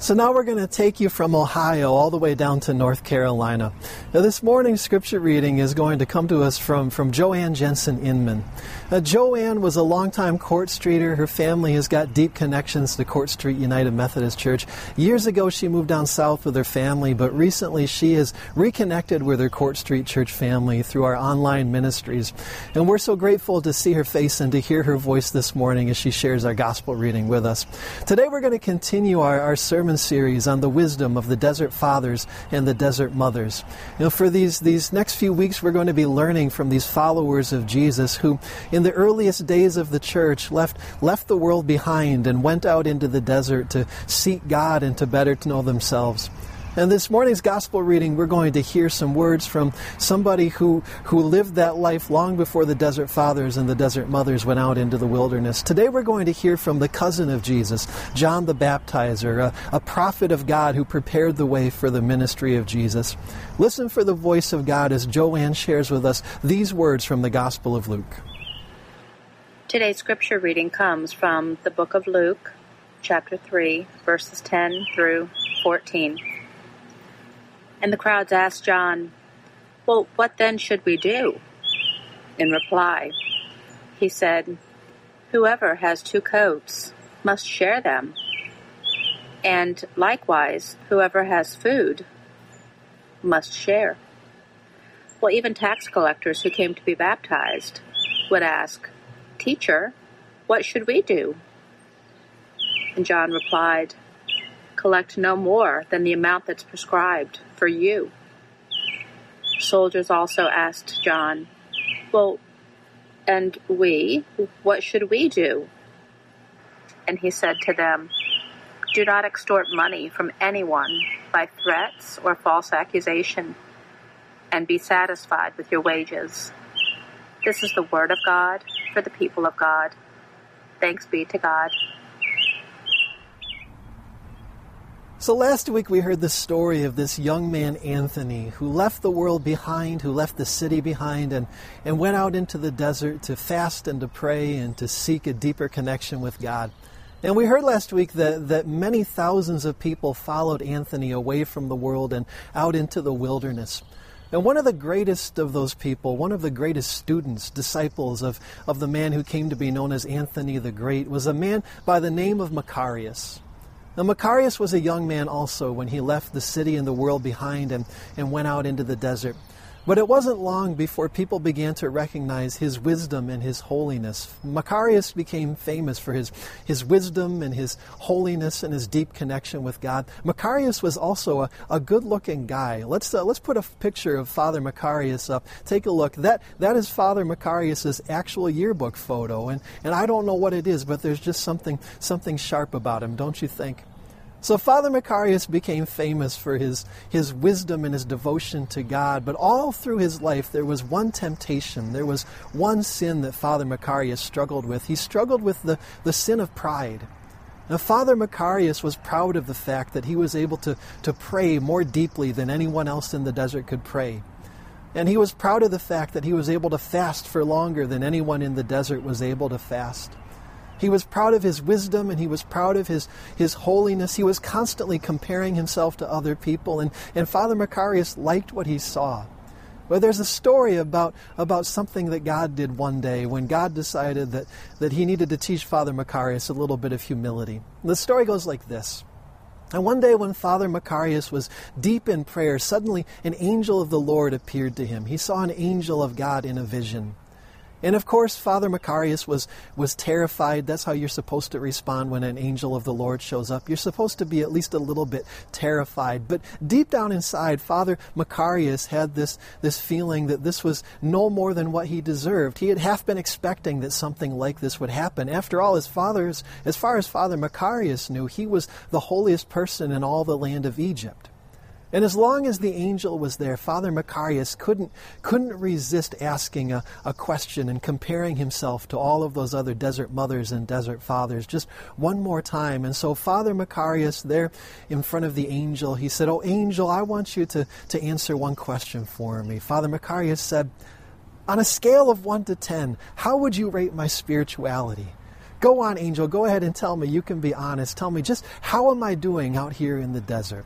So now we're going to take you from Ohio all the way down to North Carolina. Now, this morning's scripture reading is going to come to us from, from Joanne Jensen Inman. Uh, Joanne was a longtime Court Streeter. Her family has got deep connections to Court Street United Methodist Church. Years ago, she moved down south with her family, but recently she has reconnected with her Court Street Church family through our online ministries. And we're so grateful to see her face and to hear her voice this morning as she shares our gospel reading with us. Today, we're going to continue our, our sermon sermon series on the wisdom of the desert fathers and the desert mothers. You know, for these, these next few weeks, we're going to be learning from these followers of Jesus who, in the earliest days of the church, left, left the world behind and went out into the desert to seek God and to better to know themselves. And this morning's gospel reading, we're going to hear some words from somebody who, who lived that life long before the desert fathers and the desert mothers went out into the wilderness. Today we're going to hear from the cousin of Jesus, John the Baptizer, a, a prophet of God who prepared the way for the ministry of Jesus. Listen for the voice of God as Joanne shares with us these words from the Gospel of Luke. Today's scripture reading comes from the book of Luke, chapter 3, verses 10 through 14. And the crowds asked John, Well, what then should we do? In reply, he said, Whoever has two coats must share them. And likewise, whoever has food must share. Well, even tax collectors who came to be baptized would ask, Teacher, what should we do? And John replied, collect no more than the amount that's prescribed for you. Soldiers also asked John, Well, and we, what should we do? And he said to them, Do not extort money from anyone by threats or false accusation, and be satisfied with your wages. This is the word of God for the people of God. Thanks be to God. So last week we heard the story of this young man, Anthony, who left the world behind, who left the city behind, and, and went out into the desert to fast and to pray and to seek a deeper connection with God. And we heard last week that, that many thousands of people followed Anthony away from the world and out into the wilderness. And one of the greatest of those people, one of the greatest students, disciples of, of the man who came to be known as Anthony the Great, was a man by the name of Macarius. Now, Macarius was a young man also when he left the city and the world behind him and went out into the desert. But it wasn't long before people began to recognize his wisdom and his holiness. Macarius became famous for his, his wisdom and his holiness and his deep connection with God. Macarius was also a, a good looking guy. Let's, uh, let's put a picture of Father Macarius up. Take a look. That, that is Father Macarius' actual yearbook photo. And, and I don't know what it is, but there's just something, something sharp about him, don't you think? So Father Macarius became famous for his, his wisdom and his devotion to God, but all through his life there was one temptation, there was one sin that Father Macarius struggled with. He struggled with the, the sin of pride. Now, Father Macarius was proud of the fact that he was able to, to pray more deeply than anyone else in the desert could pray. And he was proud of the fact that he was able to fast for longer than anyone in the desert was able to fast. He was proud of his wisdom and he was proud of his, his holiness. He was constantly comparing himself to other people. And, and Father Macarius liked what he saw. Well, there's a story about, about something that God did one day when God decided that, that he needed to teach Father Macarius a little bit of humility. The story goes like this. And one day, when Father Macarius was deep in prayer, suddenly an angel of the Lord appeared to him. He saw an angel of God in a vision. And of course, Father Macarius was, was terrified. That's how you're supposed to respond when an angel of the Lord shows up. You're supposed to be at least a little bit terrified. But deep down inside, Father Macarius had this, this feeling that this was no more than what he deserved. He had half been expecting that something like this would happen. After all, his father's, as far as Father Macarius knew, he was the holiest person in all the land of Egypt. And as long as the angel was there, Father Macarius couldn't, couldn't resist asking a, a question and comparing himself to all of those other desert mothers and desert fathers just one more time. And so Father Macarius, there in front of the angel, he said, Oh, angel, I want you to, to answer one question for me. Father Macarius said, On a scale of 1 to 10, how would you rate my spirituality? Go on, angel, go ahead and tell me. You can be honest. Tell me just how am I doing out here in the desert?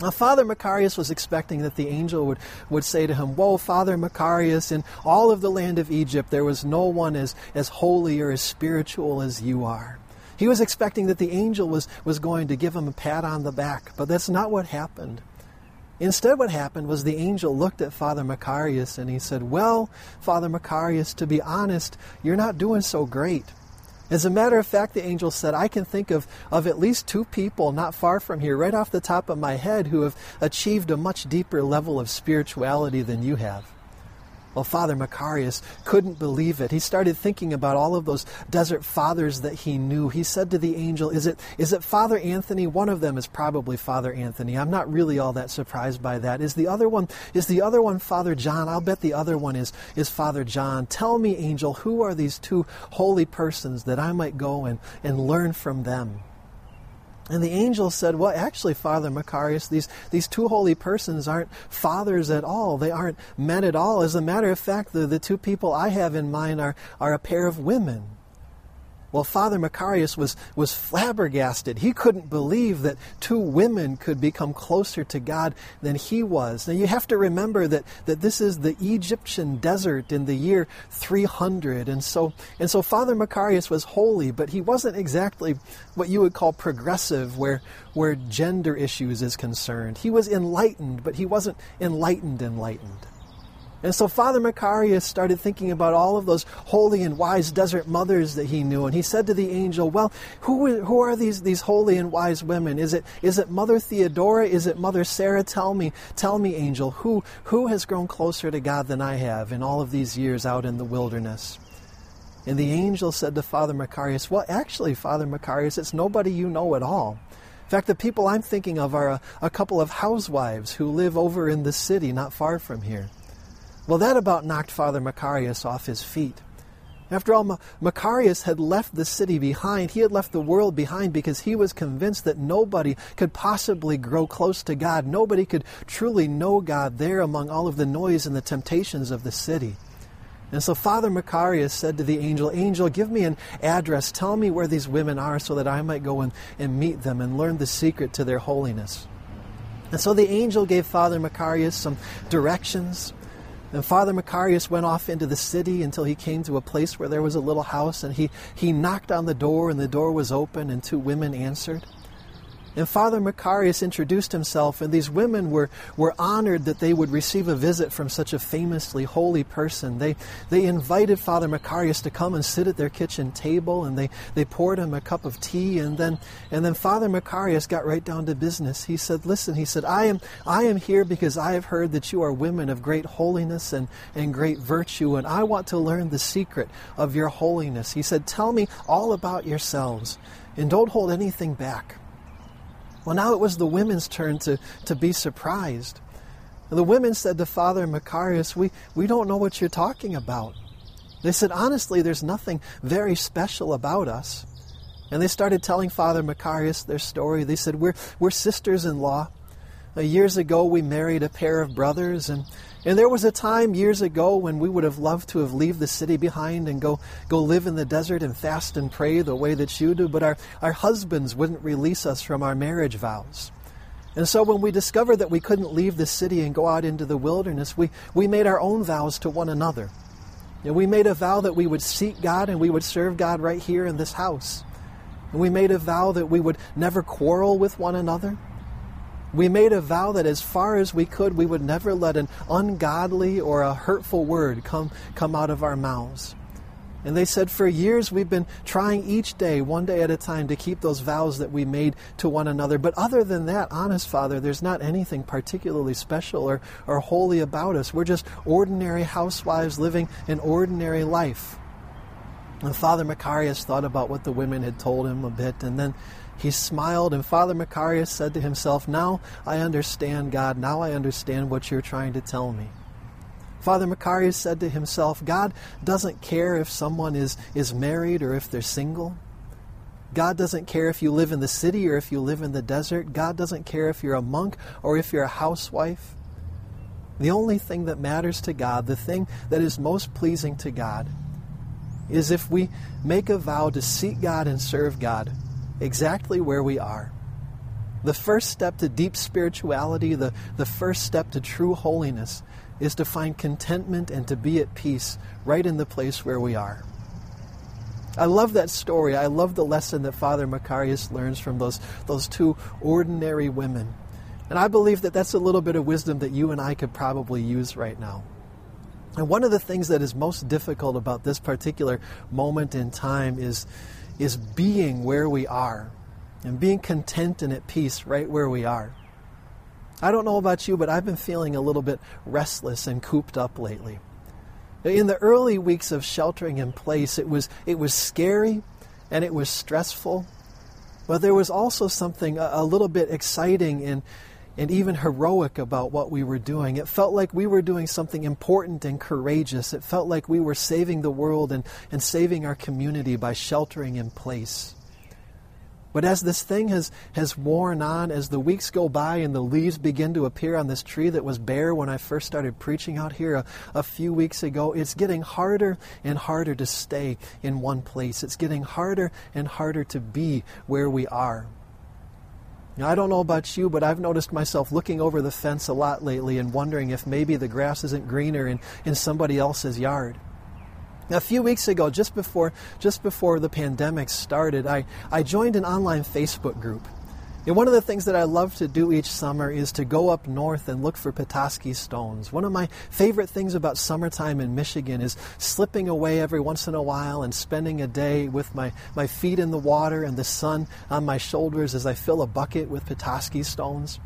Now, Father Macarius was expecting that the angel would, would say to him, Whoa, Father Macarius, in all of the land of Egypt, there was no one as, as holy or as spiritual as you are. He was expecting that the angel was, was going to give him a pat on the back, but that's not what happened. Instead, what happened was the angel looked at Father Macarius and he said, Well, Father Macarius, to be honest, you're not doing so great. As a matter of fact, the angel said, I can think of, of at least two people not far from here, right off the top of my head, who have achieved a much deeper level of spirituality than you have. Well, Father Macarius couldn't believe it. He started thinking about all of those desert fathers that he knew. He said to the angel, Is it, is it Father Anthony? One of them is probably Father Anthony. I'm not really all that surprised by that. Is the other one, is the other one Father John? I'll bet the other one is, is Father John. Tell me, angel, who are these two holy persons that I might go and, and learn from them? And the angel said, Well, actually, Father Macarius, these, these two holy persons aren't fathers at all. They aren't men at all. As a matter of fact, the, the two people I have in mind are, are a pair of women. Well, Father Macarius was, was flabbergasted. He couldn't believe that two women could become closer to God than he was. Now, you have to remember that, that this is the Egyptian desert in the year 300. And so, and so Father Macarius was holy, but he wasn't exactly what you would call progressive, where, where gender issues is concerned. He was enlightened, but he wasn't enlightened enlightened. And so Father Macarius started thinking about all of those holy and wise desert mothers that he knew. And he said to the angel, Well, who, who are these, these holy and wise women? Is it, is it Mother Theodora? Is it Mother Sarah? Tell me, tell me, angel, who, who has grown closer to God than I have in all of these years out in the wilderness? And the angel said to Father Macarius, Well, actually, Father Macarius, it's nobody you know at all. In fact, the people I'm thinking of are a, a couple of housewives who live over in the city not far from here. Well, that about knocked Father Macarius off his feet. After all, Macarius had left the city behind. He had left the world behind because he was convinced that nobody could possibly grow close to God. Nobody could truly know God there among all of the noise and the temptations of the city. And so Father Macarius said to the angel, Angel, give me an address. Tell me where these women are so that I might go and, and meet them and learn the secret to their holiness. And so the angel gave Father Macarius some directions. And Father Macarius went off into the city until he came to a place where there was a little house, and he, he knocked on the door, and the door was open, and two women answered. And Father Macarius introduced himself, and these women were, were honored that they would receive a visit from such a famously holy person. They, they invited Father Macarius to come and sit at their kitchen table, and they, they poured him a cup of tea, and then, and then Father Macarius got right down to business. He said, Listen, he said, I am, I am here because I have heard that you are women of great holiness and, and great virtue, and I want to learn the secret of your holiness. He said, Tell me all about yourselves, and don't hold anything back. Well, now it was the women's turn to, to be surprised. The women said to Father Macarius, we, we don't know what you're talking about. They said, honestly, there's nothing very special about us. And they started telling Father Macarius their story. They said, We're, we're sisters in law. Uh, years ago, we married a pair of brothers, and and there was a time years ago when we would have loved to have leave the city behind and go, go live in the desert and fast and pray the way that you do, but our, our husbands wouldn't release us from our marriage vows. And so when we discovered that we couldn't leave the city and go out into the wilderness, we, we made our own vows to one another. And we made a vow that we would seek God and we would serve God right here in this house. And we made a vow that we would never quarrel with one another we made a vow that as far as we could, we would never let an ungodly or a hurtful word come, come out of our mouths. And they said, for years we've been trying each day, one day at a time, to keep those vows that we made to one another. But other than that, honest Father, there's not anything particularly special or, or holy about us. We're just ordinary housewives living an ordinary life. And Father Macarius thought about what the women had told him a bit, and then he smiled, and Father Macarius said to himself, Now I understand, God. Now I understand what you're trying to tell me. Father Macarius said to himself, God doesn't care if someone is, is married or if they're single. God doesn't care if you live in the city or if you live in the desert. God doesn't care if you're a monk or if you're a housewife. The only thing that matters to God, the thing that is most pleasing to God, is if we make a vow to seek God and serve God exactly where we are. The first step to deep spirituality, the, the first step to true holiness, is to find contentment and to be at peace right in the place where we are. I love that story. I love the lesson that Father Macarius learns from those, those two ordinary women. And I believe that that's a little bit of wisdom that you and I could probably use right now. And one of the things that is most difficult about this particular moment in time is, is being where we are and being content and at peace right where we are. I don't know about you, but I've been feeling a little bit restless and cooped up lately. In the early weeks of sheltering in place, it was, it was scary and it was stressful, but there was also something a, a little bit exciting and, and even heroic about what we were doing. It felt like we were doing something important and courageous. It felt like we were saving the world and, and saving our community by sheltering in place. But as this thing has, has worn on, as the weeks go by and the leaves begin to appear on this tree that was bare when I first started preaching out here a, a few weeks ago, it's getting harder and harder to stay in one place. It's getting harder and harder to be where we are. Now, I don't know about you, but I've noticed myself looking over the fence a lot lately and wondering if maybe the grass isn't greener in, in somebody else's yard. A few weeks ago, just before, just before the pandemic started, I, I joined an online Facebook group. And one of the things that I love to do each summer is to go up north and look for Petoskey stones. One of my favorite things about summertime in Michigan is slipping away every once in a while and spending a day with my, my feet in the water and the sun on my shoulders as I fill a bucket with Petoskey stones.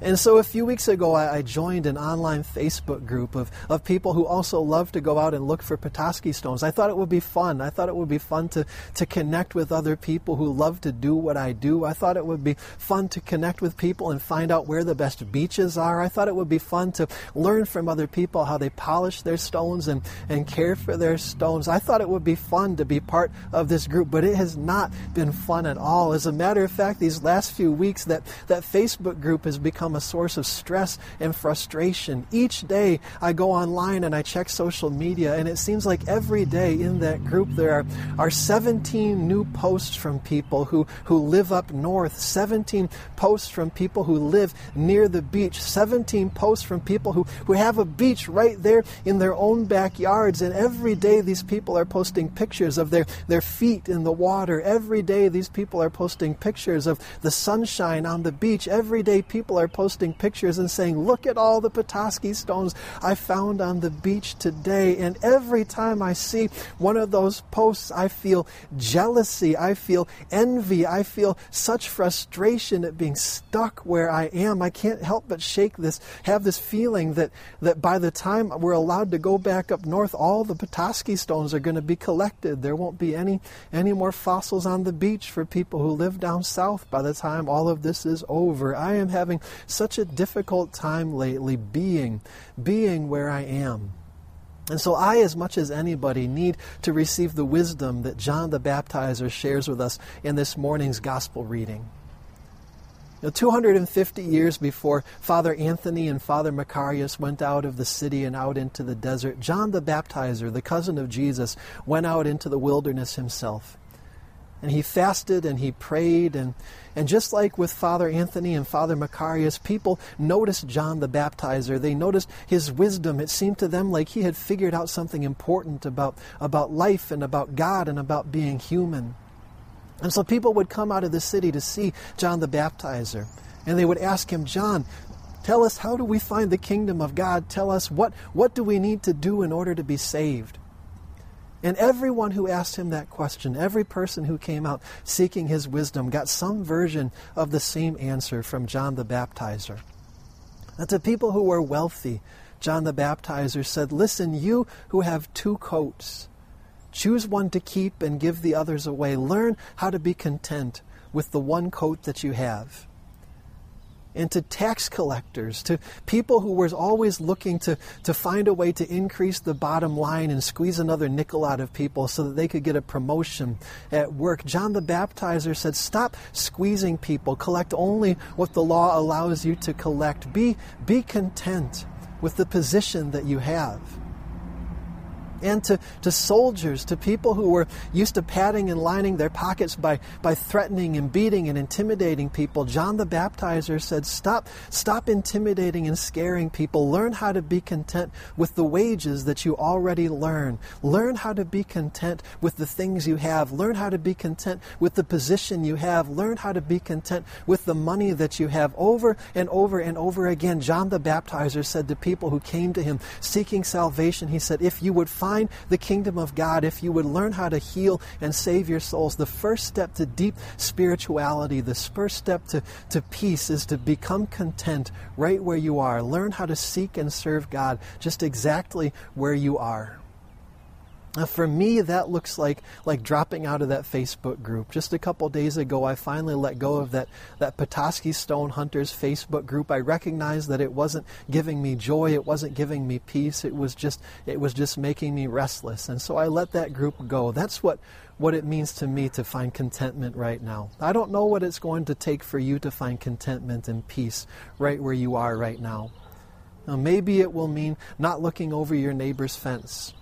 And so a few weeks ago, I, joined an online Facebook group of, of people who also love to go out and look for Petoskey stones. I thought it would be fun. I thought it would be fun to, to connect with other people who love to do what I do. I thought it would be fun to connect with people and find out where the best beaches are. I thought it would be fun to learn from other people how they polish their stones and, and care for their stones. I thought it would be fun to be part of this group, but it has not been fun at all. As a matter of fact, these last few weeks, that, that Facebook group has become become a source of stress and frustration. Each day I go online and I check social media, and it seems like every day in that group there are, are 17 new posts from people who, who live up north, 17 posts from people who live near the beach, 17 posts from people who, who have a beach right there in their own backyards. And every day these people are posting pictures of their, their feet in the water. Every day these people are posting pictures of the sunshine on the beach. Every day people are posting pictures and saying, Look at all the Petoskey stones I found on the beach today. And every time I see one of those posts, I feel jealousy, I feel envy, I feel such frustration at being stuck where I am. I can't help but shake this, have this feeling that, that by the time we're allowed to go back up north, all the Petoskey stones are going to be collected. There won't be any, any more fossils on the beach for people who live down south by the time all of this is over. I am having such a difficult time lately being, being where I am. And so I, as much as anybody, need to receive the wisdom that John the Baptizer shares with us in this morning's gospel reading. You know, 250 years before Father Anthony and Father Macarius went out of the city and out into the desert, John the Baptizer, the cousin of Jesus, went out into the wilderness himself. And he fasted and he prayed. And, and just like with Father Anthony and Father Macarius, people noticed John the Baptizer. They noticed his wisdom. It seemed to them like he had figured out something important about, about life and about God and about being human. And so people would come out of the city to see John the Baptizer. And they would ask him, John, tell us, how do we find the kingdom of God? Tell us, what, what do we need to do in order to be saved? And everyone who asked him that question, every person who came out seeking his wisdom, got some version of the same answer from John the Baptizer. That to people who were wealthy, John the Baptizer said, Listen, you who have two coats, choose one to keep and give the others away. Learn how to be content with the one coat that you have and to tax collectors, to people who were always looking to, to find a way to increase the bottom line and squeeze another nickel out of people so that they could get a promotion at work. John the Baptizer said, Stop squeezing people. Collect only what the law allows you to collect. Be, be content with the position that you have. And to, to soldiers, to people who were used to padding and lining their pockets by, by threatening and beating and intimidating people. John the Baptizer said, Stop, stop intimidating and scaring people. Learn how to be content with the wages that you already learn. Learn how to be content with the things you have. Learn how to be content with the position you have. Learn how to be content with the money that you have. Over and over and over again, John the Baptizer said to people who came to him seeking salvation, he said, If you would find find the kingdom of God, if you would learn how to heal and save your souls, the first step to deep spirituality, the first step to, to peace is to become content right where you are. Learn how to seek and serve God just exactly where you are. Now, for me, that looks like, like dropping out of that Facebook group. Just a couple days ago, I finally let go of that, that Petoskey Stone Hunters Facebook group. I recognized that it wasn't giving me joy, it wasn't giving me peace, it was just, it was just making me restless. And so I let that group go. That's what, what it means to me to find contentment right now. I don't know what it's going to take for you to find contentment and peace right where you are right now. now maybe it will mean not looking over your neighbor's fence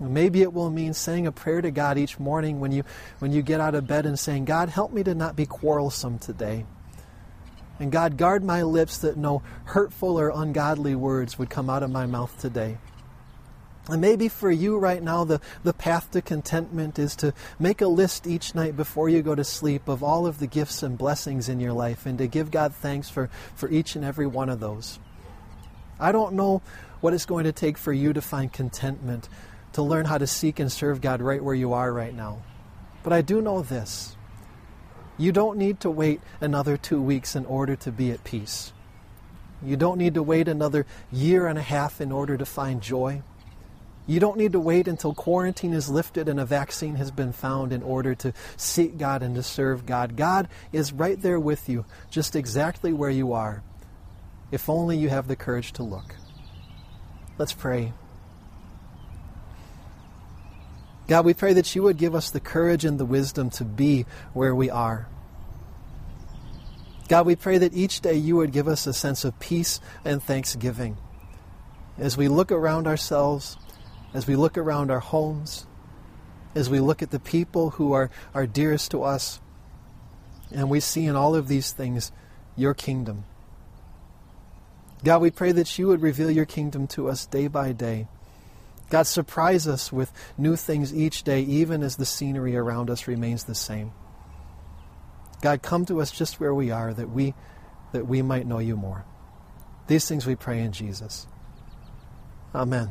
Maybe it will mean saying a prayer to God each morning when you, when you get out of bed and saying, God, help me to not be quarrelsome today. And God, guard my lips that no hurtful or ungodly words would come out of my mouth today. And maybe for you right now, the, the path to contentment is to make a list each night before you go to sleep of all of the gifts and blessings in your life and to give God thanks for, for each and every one of those. I don't know what it's going to take for you to find contentment, to learn how to seek and serve God right where you are right now. But I do know this you don't need to wait another two weeks in order to be at peace. You don't need to wait another year and a half in order to find joy. You don't need to wait until quarantine is lifted and a vaccine has been found in order to seek God and to serve God. God is right there with you, just exactly where you are, if only you have the courage to look. Let's pray. God, we pray that you would give us the courage and the wisdom to be where we are. God, we pray that each day you would give us a sense of peace and thanksgiving. As we look around ourselves, as we look around our homes, as we look at the people who are, are dearest to us, and we see in all of these things your kingdom. God, we pray that you would reveal your kingdom to us day by day. God, surprise us with new things each day, even as the scenery around us remains the same. God, come to us just where we are that we, that we might know you more. These things we pray in Jesus. Amen.